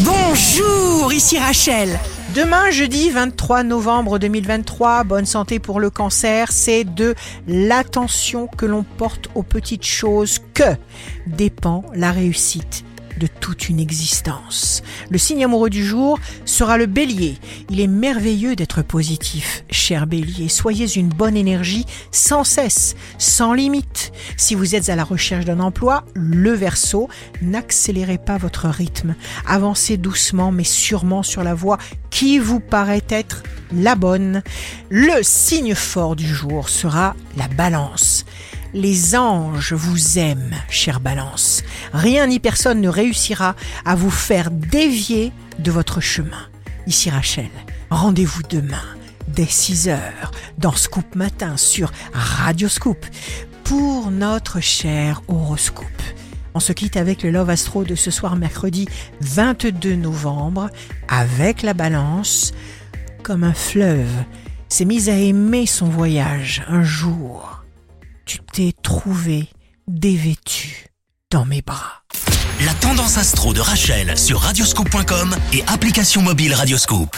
Bonjour, ici Rachel. Demain, jeudi 23 novembre 2023, bonne santé pour le cancer, c'est de l'attention que l'on porte aux petites choses que dépend la réussite de toute une existence. Le signe amoureux du jour sera le bélier. Il est merveilleux d'être positif, cher bélier. Soyez une bonne énergie sans cesse, sans limite. Si vous êtes à la recherche d'un emploi, le verso, n'accélérez pas votre rythme. Avancez doucement mais sûrement sur la voie qui vous paraît être la bonne. Le signe fort du jour sera la balance. Les anges vous aiment, chère Balance. Rien ni personne ne réussira à vous faire dévier de votre chemin. Ici Rachel, rendez-vous demain dès 6 heures dans Scoop Matin sur Radio Scoop pour notre cher horoscope. On se quitte avec le Love Astro de ce soir mercredi 22 novembre avec la balance comme un fleuve s'est mise à aimer son voyage un jour t'es trouvé dévêtu dans mes bras. La tendance astro de Rachel sur radioscope.com et application mobile Radioscope.